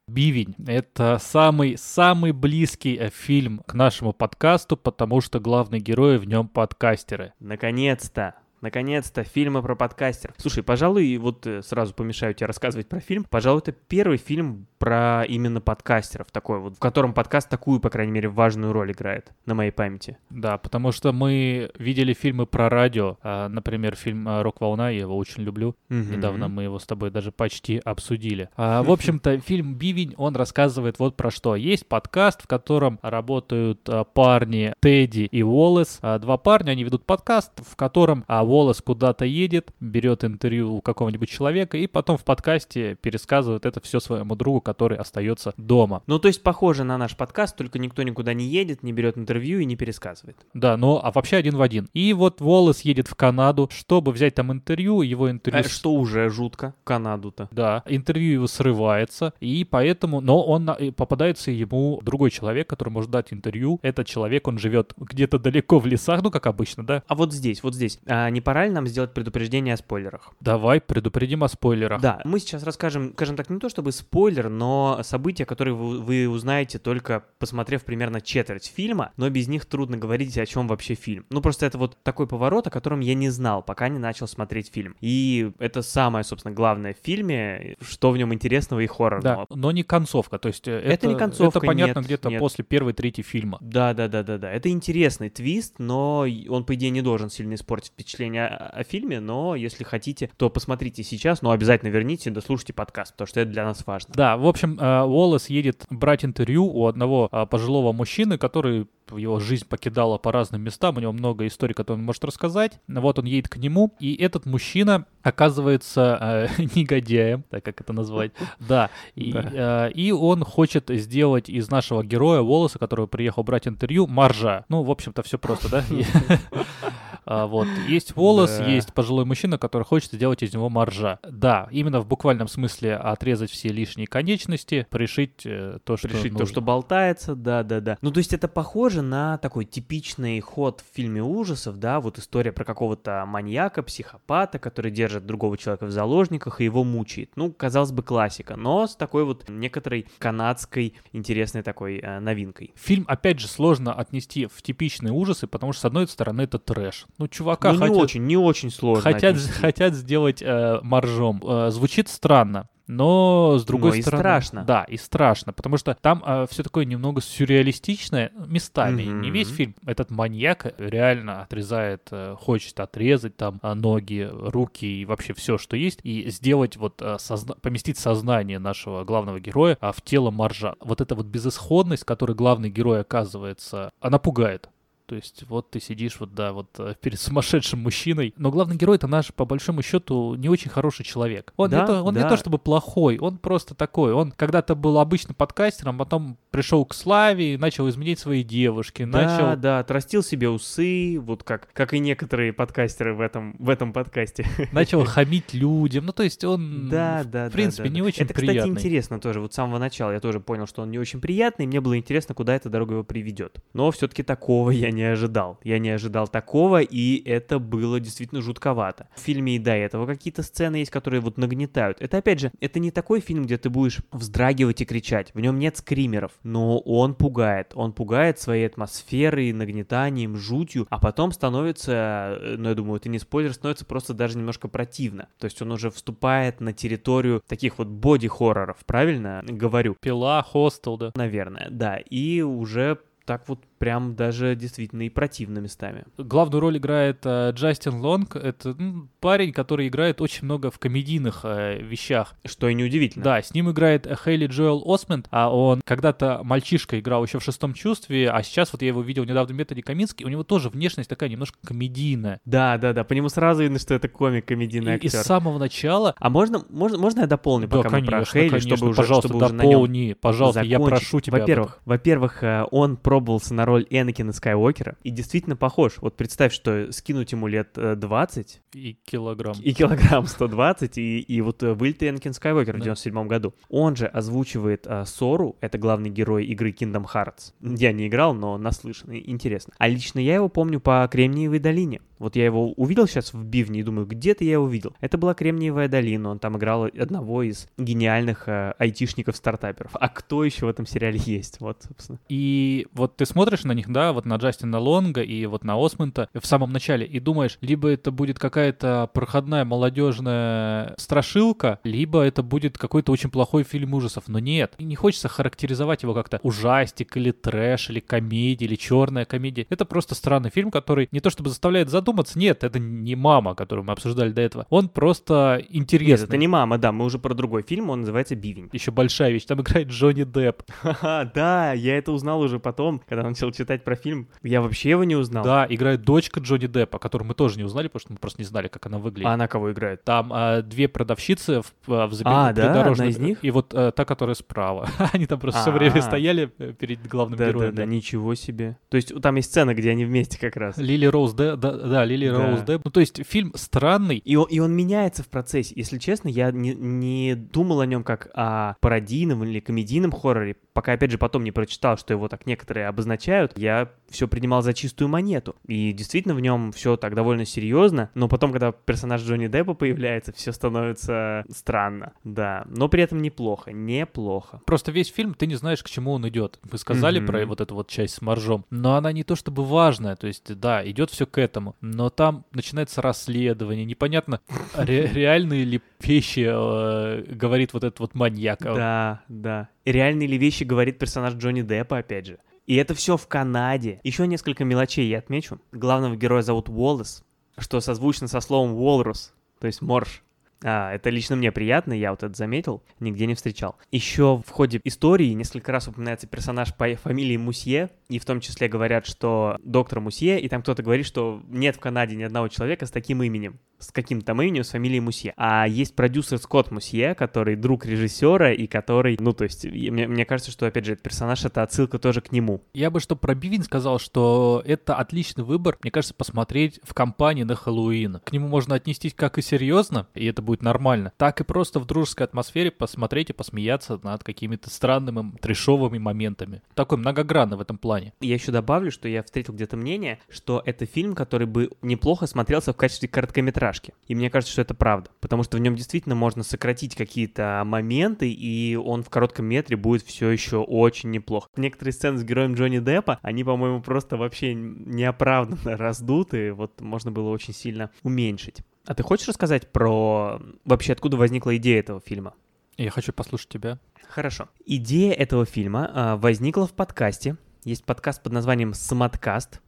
Бивень — это самый-самый близкий э, фильм к нашему подкасту, потому что главные герои в нем подкастеры. Наконец-то. Наконец-то фильмы про подкастер. Слушай, пожалуй, вот э, сразу помешаю тебе рассказывать про фильм. Пожалуй, это первый фильм про именно подкастеров, такой вот, в котором подкаст такую, по крайней мере, важную роль играет на моей памяти. Да, потому что мы видели фильмы про радио, а, например, фильм а, «Рок-волна», я его очень люблю. Мгм. Недавно мы его с тобой даже почти обсудили. А, в общем-то, фильм «Бивень», он рассказывает вот про что. Есть подкаст, в котором работают а, парни Тедди и Уоллес. Два парня, они ведут подкаст, в котором Волос куда-то едет, берет интервью у какого-нибудь человека и потом в подкасте пересказывает это все своему другу, который остается дома. Ну, то есть похоже на наш подкаст, только никто никуда не едет, не берет интервью и не пересказывает. Да, но а вообще один в один. И вот Волос едет в Канаду, чтобы взять там интервью, его интервью... Э, что уже жутко, Канаду-то. Да, интервью его срывается, и поэтому, но он на- попадается ему другой человек, который может дать интервью. Этот человек, он живет где-то далеко в лесах, ну как обычно, да? А вот здесь, вот здесь, а не пора ли нам сделать предупреждение о спойлерах? Давай предупредим о спойлерах. Да, мы сейчас расскажем, скажем так, не то чтобы спойлер, но события, которые вы, вы узнаете только посмотрев примерно четверть фильма, но без них трудно говорить, о чем вообще фильм. Ну, просто это вот такой поворот, о котором я не знал, пока не начал смотреть фильм. И это самое, собственно, главное в фильме, что в нем интересного и хоррорного. Да, но не концовка, то есть э, это, Это не концовка, это понятно где-то после первой трети фильма. Да, да, да, да, да. Это интересный твист, но он, по идее, не должен сильно испортить впечатление о, о фильме, но если хотите, то посмотрите сейчас, но обязательно верните дослушайте подкаст, потому что это для нас важно. Да, в общем, э, Уоллес едет брать интервью у одного э, пожилого мужчины, который его жизнь покидала по разным местам, у него много историй, которые он может рассказать. Вот он едет к нему, и этот мужчина оказывается э, негодяем, так как это назвать. Да, и, э, и он хочет сделать из нашего героя Волоса, который приехал брать интервью, маржа. Ну, в общем-то, все просто, да? А, Вот. Есть волос, Да. есть пожилой мужчина, который хочет сделать из него маржа. Да, именно в буквальном смысле отрезать все лишние конечности, пришить э, то, что Решить то, нужно. что болтается, да, да, да. Ну, то есть это похоже на такой типичный ход в фильме ужасов, да, вот история про какого-то маньяка, психопата, который держит другого человека в заложниках и его мучает. Ну, казалось бы, классика, но с такой вот некоторой канадской интересной такой э, новинкой. Фильм, опять же, сложно отнести в типичные ужасы, потому что, с одной стороны, это трэш. Ну, чувака ну, хотят, очень, не очень сложно. хотят, отнести. хотят сделать э, моржом. Э, звучит странно. Но с другой Но и стороны, страшно. да, и страшно, потому что там все такое немного сюрреалистичное местами. Не весь фильм. Этот маньяк реально отрезает, э, хочет отрезать там э, ноги, руки и вообще все, что есть, и сделать вот э, созна- поместить сознание нашего главного героя а, в тело моржа. Вот эта вот безысходность, которой главный герой оказывается, она пугает. То есть вот ты сидишь вот, да, вот э, перед сумасшедшим мужчиной. Но главный герой это наш, по большому счету, не очень хороший человек. Он, Да, не, то, он не да. то чтобы плохой, он просто такой. Он когда-то был обычным подкастером, потом пришел к славе начал изменять свои девушки. Да, начал... да, отрастил себе усы, вот как, как и некоторые подкастеры в этом, в этом подкасте. Начал хамить людям. Ну, то есть он, Да, в да, принципе, да, не да. очень Это, приятный. кстати, интересно тоже. Вот с самого начала я тоже понял, что он не очень приятный, и мне было интересно, куда эта дорога его приведет. Но все-таки такого я не ожидал. Я не ожидал такого, и это было действительно жутковато. В фильме и до этого какие-то сцены есть, которые вот нагнетают. Это, опять же, это не такой фильм, где ты будешь вздрагивать и кричать. В нем нет скримеров, но он пугает. Он пугает своей атмосферой, нагнетанием, жутью, а потом становится, э, ну, я думаю, это не спойлер, становится просто даже немножко противно. То есть он уже вступает на территорию таких вот боди-хорроров, правильно говорю? Пила, хостел, да. Наверное, да. И уже так вот прям даже действительно и противно местами. Главную роль играет э, Джастин Лонг. Это м, парень, который играет очень много в комедийных э, вещах. Что и неудивительно. Да, с ним играет э, Хейли Джоэл Осмонд, а он когда-то мальчишка играл еще в шестом чувстве, а сейчас вот я его видел недавно в методе Каминский, у него тоже внешность такая немножко комедийная. Да, да, да. По нему сразу видно, что это комик, комедийный И, и с актер. самого начала... А можно, можно, можно я дополню, Да, пока мы про конечно, Хейли, конечно, чтобы уже, пожалуйста, чтобы уже на нем дополни, пожалуйста, я закончить. прошу тебя. Во-первых, во-первых, э, он пробовался на роль Энакина Скайуокера и действительно похож. Вот представь, что скинуть ему лет э, 20 этом. И килограмм. и килограмм 120, и, и вот э, вылитый Энакин Скайуокер в Да. 97 году. Он же озвучивает э, Сору, это главный герой игры Kingdom Hearts. Я не играл, но наслышан, интересно. А лично я его помню по Кремниевой долине. Вот я его увидел сейчас в Бивне и думаю, где-то я его видел. Это была Кремниевая долина, он там играл одного из гениальных э, айтишников-стартаперов. А кто еще в этом сериале есть? Вот, собственно. И вот ты смотришь на них, да, вот на Джастина Лонга и вот на Осмонта в самом начале и думаешь, либо это будет какая-то проходная молодежная страшилка, либо это будет какой-то очень плохой фильм ужасов. Но нет, не хочется характеризовать его как-то ужастик или трэш, или комедия, или черная комедия. Это просто странный фильм, который не то чтобы заставляет задуматься, задуматься, нет, это не мама, которую мы обсуждали до этого. Он просто Нет, интересный. это не мама, да, мы уже про другой фильм, он называется «Бивень». Еще большая вещь. Там играет Джонни Депп. Ха-ха, да, я это узнал уже потом, когда начал читать про фильм. Я вообще его не узнал. Да, играет дочка Джонни Деппа, которую мы тоже не узнали, потому что мы просто не знали, как она выглядит. А она кого играет? Там а, две продавщицы в, а, в забег- А, да? Одна из них? И вот а, та, которая справа. Они там просто все время стояли э, перед главным Да, да, героем. да, ничего себе. То есть там есть сцена, где они вместе как раз. Лили Роуз Депп, да, да, Лили Да. Роуз Депп. Ну, то есть фильм странный. И он, и он меняется в процессе. Если честно, я не, не думал о нем как о пародийном или комедийном хорроре, пока, опять же, потом не прочитал, что его так некоторые обозначают, я все принимал за чистую монету. И действительно в нем все так довольно серьезно, но потом, когда персонаж Джонни Деппа появляется, все становится странно. Да, но при этом неплохо, неплохо. Просто весь фильм ты не знаешь, к чему он идет. Мы сказали Мгм. про вот эту вот часть с моржом, но она не то чтобы важная, то есть да, идет все к этому, но там начинается расследование, непонятно ре- реальные ли вещи э, говорит вот этот вот маньяк. Да, да. Реальные ли вещи говорит персонаж Джонни Деппа, опять же. И это все в Канаде. Еще несколько мелочей я отмечу. Главного героя зовут Уоллес, что созвучно со словом «волрус», то есть «морж». А, это лично мне приятно, я вот это заметил, нигде не встречал. Еще в ходе истории несколько раз упоминается персонаж по фамилии Мусье, и в том числе говорят, что доктор Мусье, и там кто-то говорит, что нет в Канаде ни одного человека с таким именем, с каким-то именем, с фамилией Мусье. А есть продюсер Скотт Мусье, который друг режиссера, и который, ну, то есть, мне, мне кажется, что, опять же, этот персонаж — это отсылка тоже к нему. Я бы что про Бивин сказал, что это отличный выбор, мне кажется, посмотреть в компании на Хэллоуин. К нему можно отнестись как и серьезно, и это будет нормально, так и просто в дружеской атмосфере посмотреть и посмеяться над какими-то странными трешовыми моментами. Такой многогранный в этом плане. Я еще добавлю, что я встретил где-то мнение, что это фильм, который бы неплохо смотрелся в качестве короткометражки. И мне кажется, что это правда. Потому что в нем действительно можно сократить какие-то моменты, и он в коротком метре будет все еще очень неплох. Некоторые сцены с героем Джонни Деппа, они, по-моему, просто вообще неоправданно раздуты. Вот можно было очень сильно уменьшить. А ты хочешь рассказать про вообще откуда возникла идея этого фильма? Я хочу послушать тебя. Хорошо. Идея этого фильма а, возникла в подкасте. Есть подкаст под названием «Сматкаст»,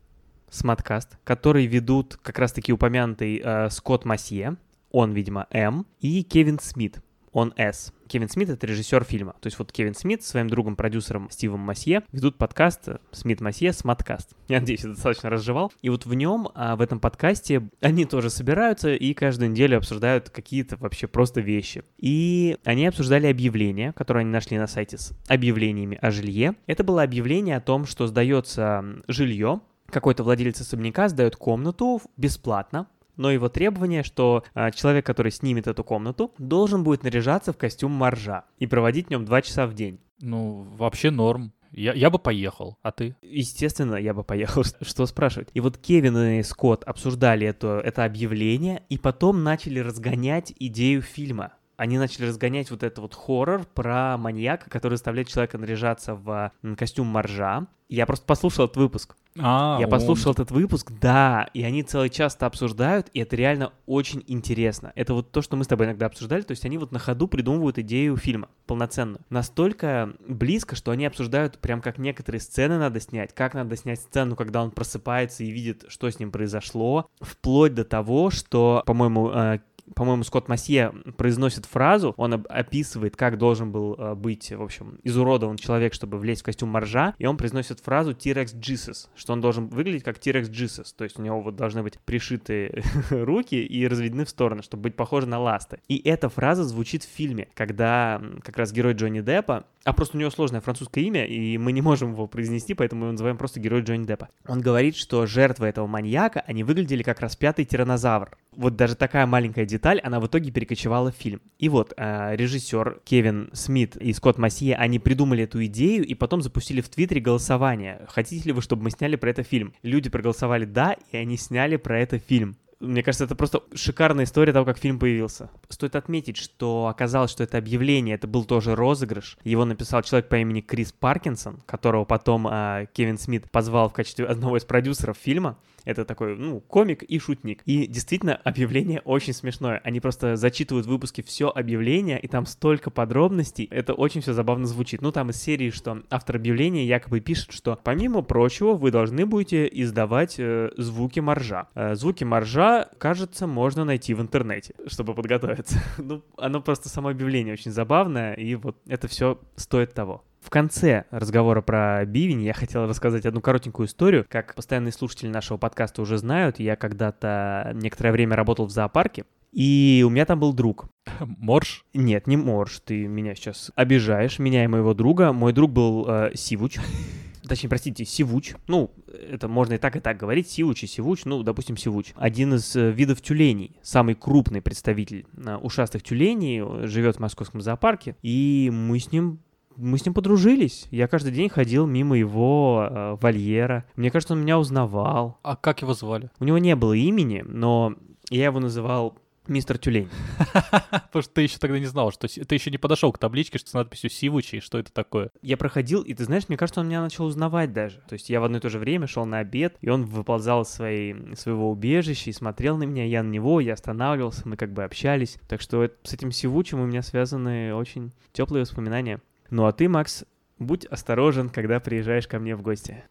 «Сматкаст», который ведут как раз-таки упомянутый а, Скотт Масье, он, видимо, М, и Кевин Смит, он С. Кевин Смит — это режиссер фильма. То есть вот Кевин Смит со своим другом, продюсером Стивом Масье ведут подкаст э, Смит Масье Сматкаст. Я надеюсь, я достаточно разжевал. И вот в нем, а, в этом подкасте, они тоже собираются и каждую неделю обсуждают какие-то вообще просто вещи. И они обсуждали объявление, которое они нашли на сайте с объявлениями о жилье. Это было объявление о том, что сдается жилье, какой-то владелец особняка сдает комнату бесплатно, но его требование, что а, человек, который снимет эту комнату, должен будет наряжаться в костюм моржа и проводить в нем два часа в день. Ну, вообще норм. Я, я бы поехал, а ты? Естественно, я бы поехал, что спрашивать. И вот Кевин и Скотт обсуждали это, это объявление, и потом начали разгонять идею фильма. Они начали разгонять вот этот вот хоррор про маньяка, который заставляет человека наряжаться в костюм моржа. Я просто послушал этот выпуск. А, Я он- послушал этот выпуск, да, и они целый час это обсуждают, и это реально очень интересно. Это вот то, что мы с тобой иногда обсуждали, то есть они вот на ходу придумывают идею фильма полноценную. Настолько близко, что они обсуждают прям как некоторые сцены надо снять, как надо снять сцену, когда он просыпается и видит, что с ним произошло, вплоть до того, что, по-моему, э, по-моему, Скотт Масье произносит фразу, он описывает, как должен был э, быть, в общем, изуродован человек, чтобы влезть в костюм моржа, и он произносит фразу T-Rex Jesus, что он должен выглядеть как T-Rex Jesus, то есть у него вот должны быть пришиты руки и разведены в стороны, чтобы быть похожи на ласты. И эта фраза звучит в фильме, когда как раз герой Джонни Деппа, а просто у него сложное французское имя, и мы не можем его произнести, поэтому мы его называем просто герой Джонни Деппа. Он говорит, что жертвы этого маньяка, они выглядели как распятый тиранозавр. Вот даже такая маленькая деталь, она в итоге перекочевала в фильм. И вот э, режиссер Кевин Смит и Скотт Массия, они придумали эту идею и потом запустили в Твиттере голосование. Хотите ли вы, чтобы мы сняли про это фильм? Люди проголосовали «да», и они сняли про это фильм. Мне кажется, это просто шикарная история того, как фильм появился. Стоит отметить, что оказалось, что это объявление, это был тоже розыгрыш. Его написал человек по имени Крис Паркинсон, которого потом э, Кевин Смит позвал в качестве одного из продюсеров фильма. Это такой, ну, комик и шутник. И действительно, объявление очень смешное. Они просто зачитывают в выпуске все объявление, и там столько подробностей. Это очень все забавно звучит. Ну, там из серии, что автор объявления якобы пишет, что помимо прочего, вы должны будете издавать э, звуки моржа. Э, звуки моржа, кажется, можно найти в интернете, чтобы подготовиться. ну, оно просто само объявление очень забавное, и вот это все стоит того. В конце разговора про бивень я хотел рассказать одну коротенькую историю. Как постоянные слушатели нашего подкаста уже знают, я когда-то некоторое время работал в зоопарке, и у меня там был друг. Морж? Нет, не Морж, ты меня сейчас обижаешь, меня и моего друга. Мой друг был э, Сивуч. Точнее, простите, Сивуч. Ну, это можно и так, и так говорить. Сивуч и Сивуч, ну, допустим, Сивуч. Один из э, видов тюленей, самый крупный представитель э, ушастых тюленей, живет в московском зоопарке. И мы с ним мы с ним подружились. Я каждый день ходил мимо его э, вольера. Мне кажется, он меня узнавал. А как его звали? У него не было имени, но я его называл Мистер Тюлень. Потому что ты еще тогда не знал, что ты еще не подошел к табличке, что с надписью Сивучи, что это такое. Я проходил, и ты знаешь, мне кажется, он меня начал узнавать даже. То есть я в одно и то же время шел на обед, и он выползал из своей, своего убежища и смотрел на меня, я на него, я останавливался, мы как бы общались. Так что с этим Сивучем у меня связаны очень теплые воспоминания. Ну а ты, Макс, будь осторожен, когда приезжаешь ко мне в гости.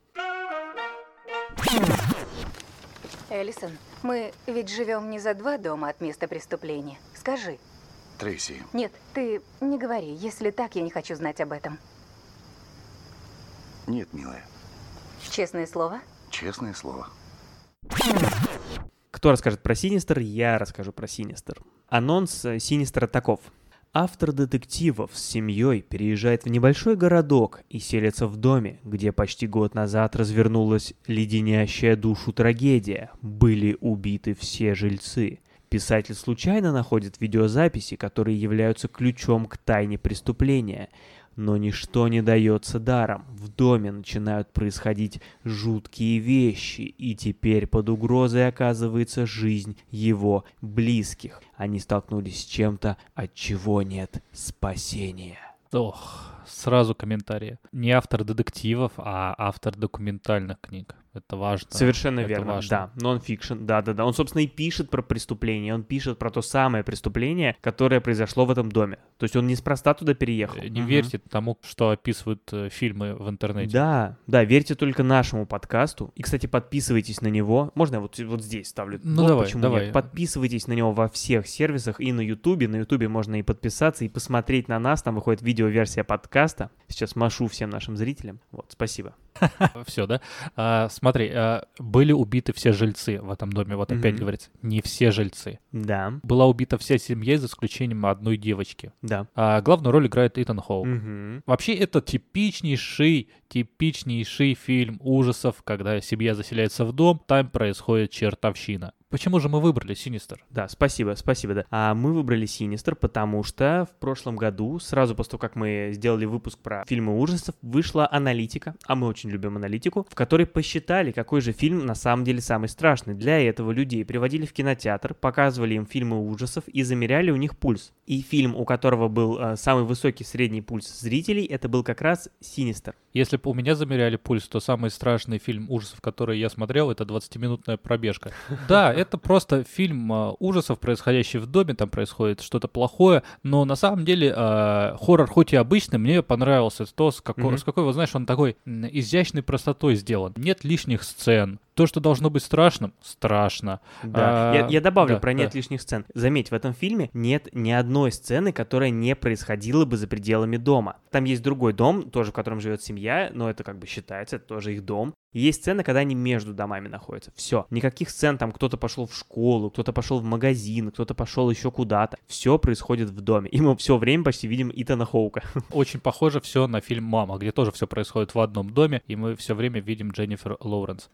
Эллисон, мы ведь живем не за два дома от места преступления. Скажи. Трейси. Нет, ты не говори. Если так, я не хочу знать об этом. Нет, милая. Честное слово? Честное слово. Кто расскажет про Синистер, я расскажу про Синистер. Анонс э, Синистера таков. Автор детективов с семьей переезжает в небольшой городок и селится в доме, где почти год назад развернулась леденящая душу трагедия. Были убиты все жильцы. Писатель случайно находит видеозаписи, которые являются ключом к тайне преступления. Но ничто не дается даром. В доме начинают происходить жуткие вещи, и теперь под угрозой оказывается жизнь его близких. Они столкнулись с чем-то, от чего нет спасения. Ох, сразу комментарии. Не автор детективов, а автор документальных книг. Это важно. Совершенно это верно, важно. да. Нон-фикшн, да-да-да. Он, собственно, и пишет про преступление. Он пишет про то самое преступление, которое произошло в этом доме. То есть он неспроста туда переехал. Не Мгм. верьте тому, что описывают э, фильмы в интернете. Да, да, верьте только нашему подкасту. И, кстати, подписывайтесь на него. Можно я вот, вот здесь ставлю? Ну, Вот давай, почему давай. нет. Подписывайтесь на него во всех сервисах и на Ютубе. На Ютубе можно и подписаться, и посмотреть на нас. Там выходит видеоверсия подкаста. Сейчас машу всем нашим зрителям. Вот, спасибо. Все, да? А, смотри, а, были убиты все жильцы в этом доме. Вот опять говорится, не все жильцы. Да, Была убита вся семья, за исключением одной девочки. да. А главную роль играет Итан Хоук. Вообще, это типичнейший, типичнейший фильм ужасов, когда семья заселяется в дом, там происходит чертовщина. Почему же мы выбрали Синистер? Да, спасибо, спасибо, да. А мы выбрали Синистер, потому что в прошлом году, сразу после того, как мы сделали выпуск про фильмы ужасов, вышла аналитика, а мы очень любим аналитику, в которой посчитали, какой же фильм на самом деле самый страшный. Для этого людей приводили в кинотеатр, показывали им фильмы ужасов и замеряли у них пульс. И фильм, у которого был э, самый высокий средний пульс зрителей, это был как раз Синистер. Если бы у меня замеряли пульс, то самый страшный фильм ужасов, который я смотрел, это 20-минутная пробежка. Да, это просто фильм а, ужасов, происходящий в доме, там происходит что-то плохое, но на самом деле а, хоррор, хоть и обычный, мне понравился то, с какой, Мгм. с какой, вот знаешь, он такой изящной простотой сделан. Нет лишних сцен. То, что должно быть страшным, страшно. Да. А, я, я добавлю да, про нет да. лишних сцен. Заметь, в этом фильме нет ни одной сцены, которая не происходила бы за пределами дома. Там есть другой дом, тоже в котором живет семья, но это как бы считается, это тоже их дом. И есть сцены, когда они между домами находятся. Все. Никаких сцен, там кто-то пошел в школу, кто-то пошел в магазин, кто-то пошел еще куда-то. Все происходит в доме. И мы все время почти видим Итана Хоука. Очень похоже все на фильм «Мама», где тоже все происходит в одном доме, и мы все время видим Дженнифер Лоуренс.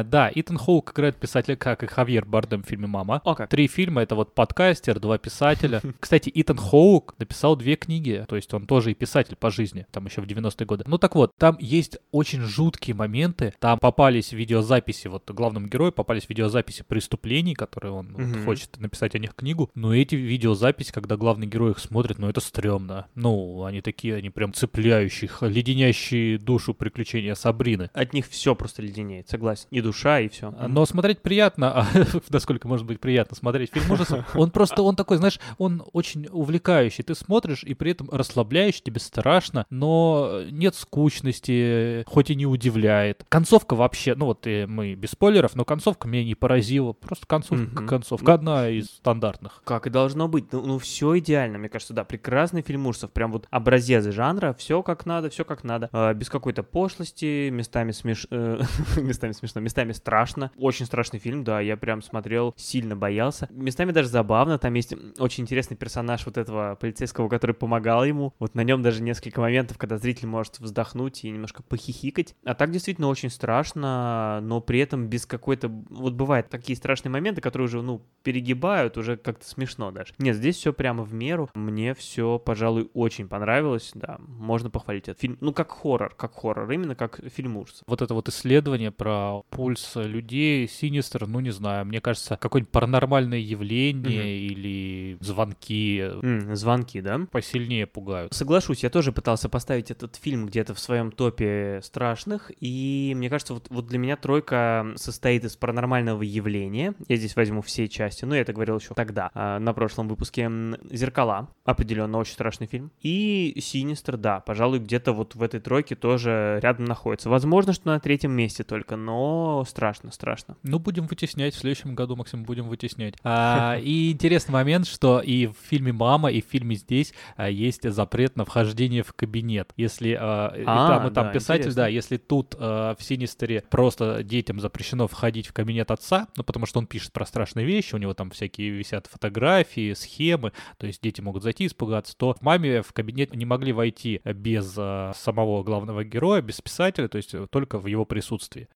Э, Да, Итан Хоук играет писателя, как и Хавьер Бардем в фильме «Мама». О как. Три фильма — это вот подкастер, два писателя. Кстати, Итан Хоук написал две книги, то есть он тоже и писатель по жизни, там еще в 90-е годы. Ну так вот, там есть очень жуткие моменты, там попались видеозаписи, вот главному герою попались видеозаписи преступлений, которые он вот Мгм. хочет написать о них книгу, но эти видеозаписи, когда главный герой их смотрит, ну это стрёмно. Ну, они такие, они прям цепляющие, леденящие душу приключения Сабрины. От них все просто леденеет, согласен. И душа и все. Но смотреть приятно, а насколько может быть приятно смотреть фильм ужасов, он просто, он такой, знаешь, он очень увлекающий. Ты смотришь, и при этом расслабляющий, тебе страшно, но нет скучности, хоть и не удивляет. Концовка вообще, ну вот и мы без спойлеров, но концовка меня не поразила. Просто концовка концовка, одна из стандартных. Как и должно быть. Ну, ну все идеально, мне кажется, да. Прекрасный фильм ужасов. Прям вот образец жанра. Все как надо, все как надо. А, без какой-то пошлости, местами смеш... э, местами смешно, местами страшно. Очень страшный фильм, да. Я прям смотрел, сильно боялся. Местами даже забавно. Там есть очень интересный персонаж вот этого полицейского, который помогал ему. Вот на нем даже несколько моментов, когда зритель может вздохнуть и немножко похихикать. А так действительно очень страшно, но при этом без какой-то... Вот бывают такие страшные моменты, которые уже, ну, перегибают, уже как-то смешно даже. Нет, здесь все прямо в меру. Мне все, пожалуй, очень понравилось, да. Можно похвалить этот фильм. Ну, как хоррор, как хоррор, именно как фильм ужасов. Вот это вот исследование про пульс людей, Синистер, ну не знаю, мне кажется, какое-нибудь паранормальное явление или звонки М, звонки, да? посильнее пугают. Соглашусь, я тоже пытался поставить этот фильм где-то в своем топе страшных, и мне кажется, вот, вот для меня тройка состоит из паранормального явления. Я здесь возьму все части, ну, я это говорил еще тогда, а, на прошлом выпуске. «Зеркала», определенно, очень страшный фильм. И «Синистер», да, пожалуй, где-то вот в этой тройке тоже рядом находится. Возможно, что на третьем месте только, но страшно, страшно. Ну, будем вытеснять. В следующем году, Максим, будем вытеснять. А, и интересный момент, что и в фильме «Мама», и в фильме здесь а, есть запрет на вхождение в кабинет. Если а, и А, там, и там да, писатель, интересно. да, если тут а, в «Синистере» просто детям запрещено входить в кабинет отца, ну, потому что он пишет про страшные вещи, у него там всякие висят фотографии, схемы, то есть дети могут зайти испугаться, то в «Маме» в кабинет не могли войти без а, самого главного героя, без писателя, то есть э, только в его присутствии.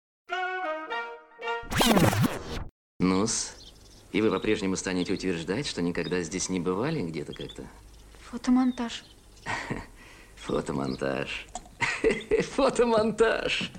Ну-с, и вы по-прежнему станете утверждать, что никогда здесь не бывали где-то как-то? Фотомонтаж. Фотомонтаж. Фотомонтаж.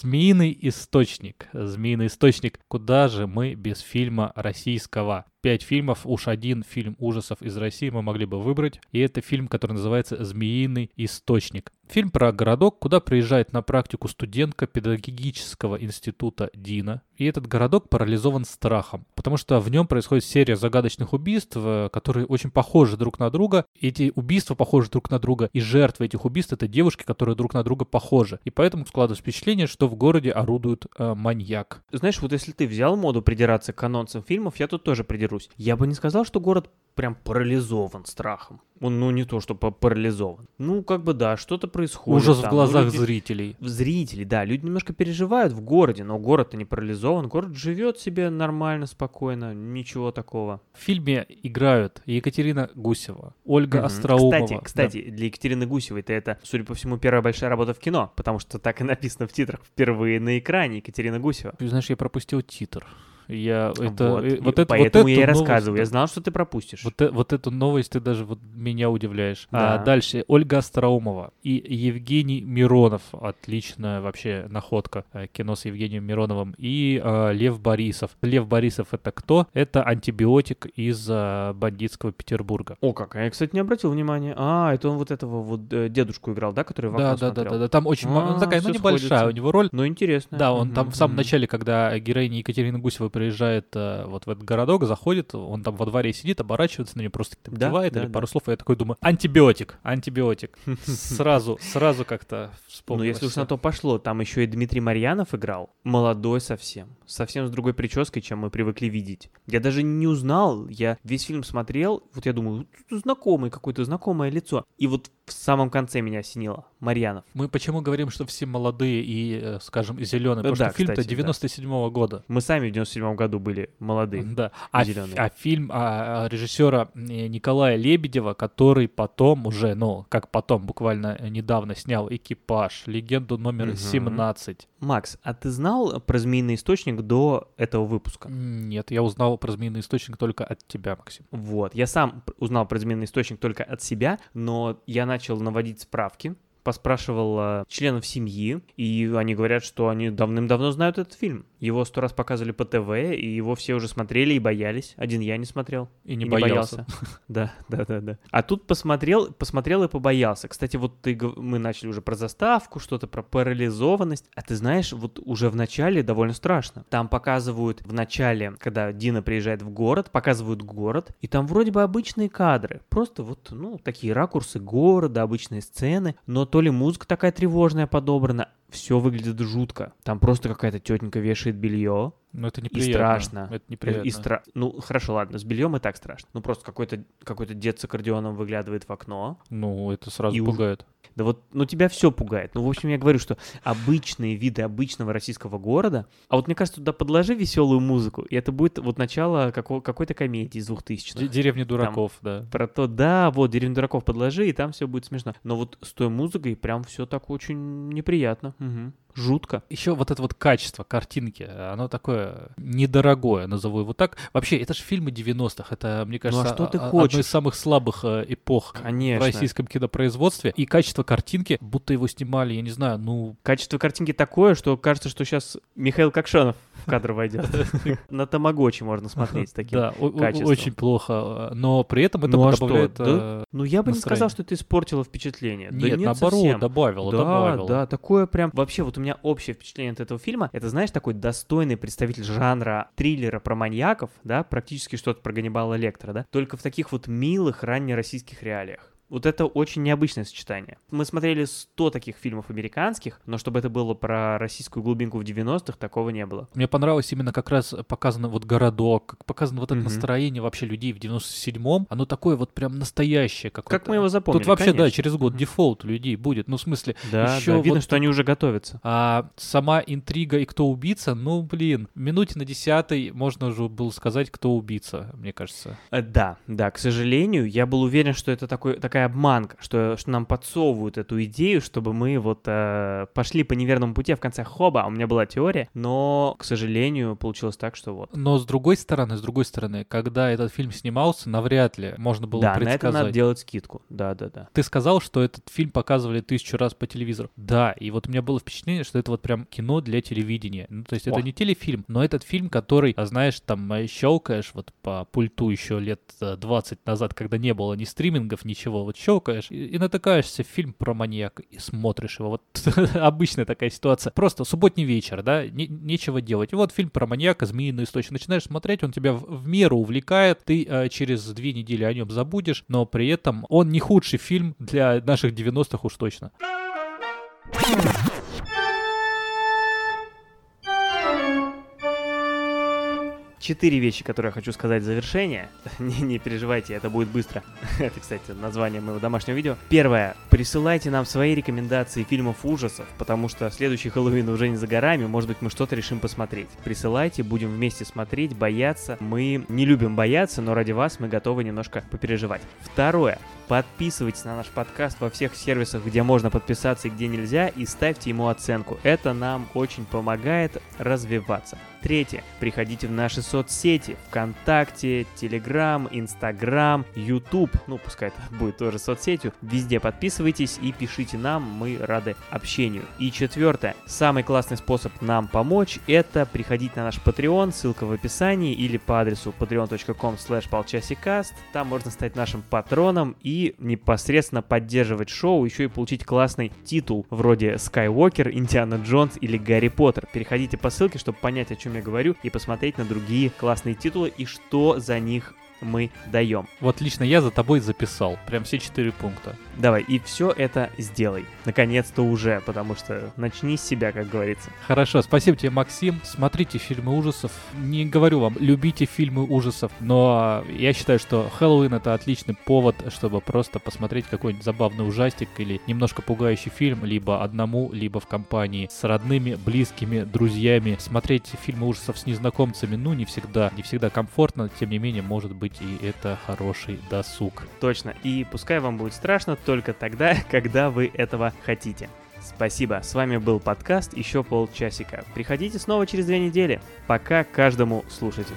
Змеиный источник. Змеиный источник. Куда же мы без фильма российского? Пять фильмов, уж один фильм ужасов из России мы могли бы выбрать. И это фильм, который называется «Змеиный источник». Фильм про городок, куда приезжает на практику студентка педагогического института Дина. И этот городок парализован страхом, потому что в нем происходит серия загадочных убийств, э, которые очень похожи друг на друга. Эти убийства похожи друг на друга, и жертвы этих убийств — это девушки, которые друг на друга похожи. И поэтому складывается впечатление, что в городе орудует э, маньяк. Знаешь, вот если ты взял моду придираться к анонсам фильмов, я тут тоже придерусь. Я бы не сказал, что город прям парализован страхом. Он, ну, не то, что па- парализован. Ну, как бы да, что-то происходит. Ужас в там, ну, глазах люди- зрителей. в зрителей, да, люди немножко переживают в городе, но город-то не парализован, город живет себе нормально, спокойно, ничего такого. В фильме играют Екатерина Гусева, Ольга Мгм. Остроумова. Кстати, кстати, для Екатерины Гусевой-то это, судя по всему, первая большая работа в кино, потому что так и написано в титрах. Впервые на экране Екатерина Гусева. Ты знаешь, я пропустил титр. Я это вот, э, и вот это поэтому вот я и эту рассказываю. Я новость- знал, что ты пропустишь. Вот, э- вот эту новость ты даже вот меня удивляешь. А, Да. дальше Ольга Остроумова и Евгений Миронов. Отличная вообще находка. э, Кино с Евгением Мироновым. И э, Лев Борисов. Лев Борисов это кто? Это антибиотик из э, бандитского Петербурга. О, как, а я, кстати, не обратил внимания. А, это он вот этого вот э, дедушку играл, да, который в Да, да, да, да, да. Там очень ма- ну, А, такая, ну, небольшая сходится. у него роль. Ну, интересно. Да, он там в самом начале, когда героиня Екатерина Гусева приезжает э, вот в этот городок, заходит, он там во дворе сидит, оборачивается на нее, просто там Да, кивает да, или да. пару слов, и я такой думаю, антибиотик, антибиотик. Сразу, сразу как-то Ну, вспомнилось если уж на то пошло, там еще и Дмитрий Марьянов играл. Молодой совсем. Совсем с другой прической, чем мы привыкли видеть. Я даже не узнал. Я весь фильм смотрел. Вот я думаю, «Тут знакомый какое-то, знакомое лицо. И вот в самом конце меня осенило. Марьянов. Мы почему говорим, что все молодые и, э, скажем, зеленые? Потому Да, что фильм-то кстати, да. 97 года. Мы сами в 97 году были молодые. Да. А, зелёные. а фильм а, а, режиссера э, Николая Лебедева, который потом уже, ну, как потом, буквально недавно снял «Экипаж», «Легенду номер Мгм. 17». Макс, а ты знал про змеиный источник до этого выпуска? Нет, я узнал про змеиный источник только от тебя, Максим. Вот, я сам узнал про змеиный источник только от себя, но я начал наводить справки поспрашивал э, членов семьи, и они говорят, что они давным-давно знают этот фильм. Его сто раз показывали по ТВ, и его все уже смотрели и боялись. Один я не смотрел. И не боялся. Да, да, да, да. А тут посмотрел, посмотрел и побоялся. Кстати, вот ты, мы начали уже про заставку, что-то про парализованность. А ты знаешь, вот уже в начале довольно страшно. Там показывают в начале, когда Дина приезжает в город, показывают город, и там вроде бы обычные кадры. Просто вот, ну, такие ракурсы города, обычные сцены. Но то ли музыка такая тревожная подобрана, все выглядит жутко. Там просто какая-то тетенька вешает белье. Ну, это И неприятно. страшно. Это неприятно. И стра... Ну, хорошо, ладно, с бельем и так страшно. Ну, просто какой-то какой дед с аккордеоном выглядывает в окно. Ну, это сразу И уж- пугает. Да вот, ну тебя все пугает. Ну, в общем, я говорю, что обычные виды обычного российского города, а вот мне кажется, туда подложи веселую музыку, и это будет вот начало како- какой-то комедии из 2000-х. Д- Деревня дураков, да. Про то, да, вот, «Деревню дураков» подложи, и там все будет смешно. Но вот с той музыкой прям все так очень неприятно. Мгм. Жутко. Еще вот это вот качество картинки, оно такое недорогое, назову его так. Вообще, это же фильмы 90-х, это, мне кажется, Ну, а что ты одно хочешь? из самых слабых э, эпох Конечно. в российском кинопроизводстве. И качество картинки, будто его снимали, я не знаю, ну, Качество картинки такое, что кажется, что сейчас Михаил Кокшанов в кадр войдет. На Тамагочи можно смотреть с таким да, очень плохо. э, Но при этом это Ну а добавляет... Э, Ну я бы не сказал, что это испортило впечатление. Да Нет, наоборот, совсем. добавило, да, добавило. Да, такое прям... Вообще, вот у меня общее впечатление от этого фильма, это, знаешь, такой достойный представитель жанра триллера про маньяков, да, практически что-то про Ганнибала Лектора, да, только в таких вот милых раннероссийских реалиях. Вот это очень необычное сочетание. Мы смотрели 100 таких фильмов американских, но чтобы это было про российскую глубинку в 90-х, такого не было. Мне понравилось именно как раз показано вот городок, как показано вот это Мгм. настроение вообще людей в 97-м. Оно такое вот прям настоящее. Как, Как мы его запомнили, Тут вообще, да, конечно. через год дефолт у людей будет. Ну, в смысле, Да, еще да, видно, вот- что они уже готовятся. А сама интрига и кто убийца, ну, блин, минуте на десятой можно уже было сказать, кто убийца, мне кажется. Э, Да, да, к сожалению, я был уверен, что это такой, такая обманка, что, что нам подсовывают эту идею, чтобы мы вот э, пошли по неверному пути, а в конце хоба, у меня была теория, но, к сожалению, получилось так, что вот. Но с другой стороны, с другой стороны, когда этот фильм снимался, навряд ли можно было да, на предсказать. это надо делать скидку, да-да-да. Ты сказал, что этот фильм показывали тысячу раз по телевизору. Да, и вот у меня было впечатление, что это вот прям кино для телевидения. Ну, то есть это О. не телефильм, но этот фильм, который, а, знаешь, там э, щелкаешь вот по пульту еще лет э, 20 назад, когда не было ни стримингов, ничего, вот щелкаешь и, и натыкаешься в фильм про маньяка и смотришь его. Вот обычная такая ситуация. Просто субботний вечер, да, не- нечего делать. И вот фильм про маньяка, змеиный источник. Начинаешь смотреть, он тебя в, в меру увлекает, ты э, через две недели о нем забудешь, но при этом он не худший фильм для наших 90-х уж точно. Четыре вещи, которые я хочу сказать в завершение. не, не переживайте, это будет быстро. это, кстати, название моего домашнего видео. Первое. Присылайте нам свои рекомендации фильмов ужасов, потому что следующий Хэллоуин уже не за горами, может быть, мы что-то решим посмотреть. Присылайте, будем вместе смотреть, бояться. Мы не любим бояться, но ради вас мы готовы немножко попереживать. Второе. Подписывайтесь на наш подкаст во всех сервисах, где можно подписаться и где нельзя, и ставьте ему оценку. Это нам очень помогает развиваться. Третье. Приходите в наши соцсети. ВКонтакте, Телеграм, Инстаграм, Ютуб. Ну, пускай это будет тоже соцсетью. Везде подписывайтесь и пишите нам. Мы рады общению. И четвертое. Самый классный способ нам помочь это приходить на наш Patreon. Ссылка в описании или по адресу patreon.com slash. Там можно стать нашим патроном и непосредственно поддерживать шоу, еще и получить классный титул вроде Skywalker, Индиана Джонс или Гарри Поттер. Переходите по ссылке, чтобы понять, о чем я говорю, и посмотреть на другие классные титулы и что за них мы даем. Вот лично я за тобой записал. Прям все четыре пункта. Давай, и все это сделай. Наконец-то уже, потому что начни с себя, как говорится. Хорошо, спасибо тебе, Максим. Смотрите фильмы ужасов. Не говорю вам, любите фильмы ужасов, но я считаю, что Хэллоуин это отличный повод, чтобы просто посмотреть какой-нибудь забавный ужастик или немножко пугающий фильм, либо одному, либо в компании с родными, близкими, друзьями. Смотреть фильмы ужасов с незнакомцами, ну, не всегда, не всегда комфортно, тем не менее, может быть и это хороший досуг. Точно. И пускай вам будет страшно только тогда, когда вы этого хотите. Спасибо. С вами был подкаст «Еще полчасика». Приходите снова через две недели. Пока каждому слушателю.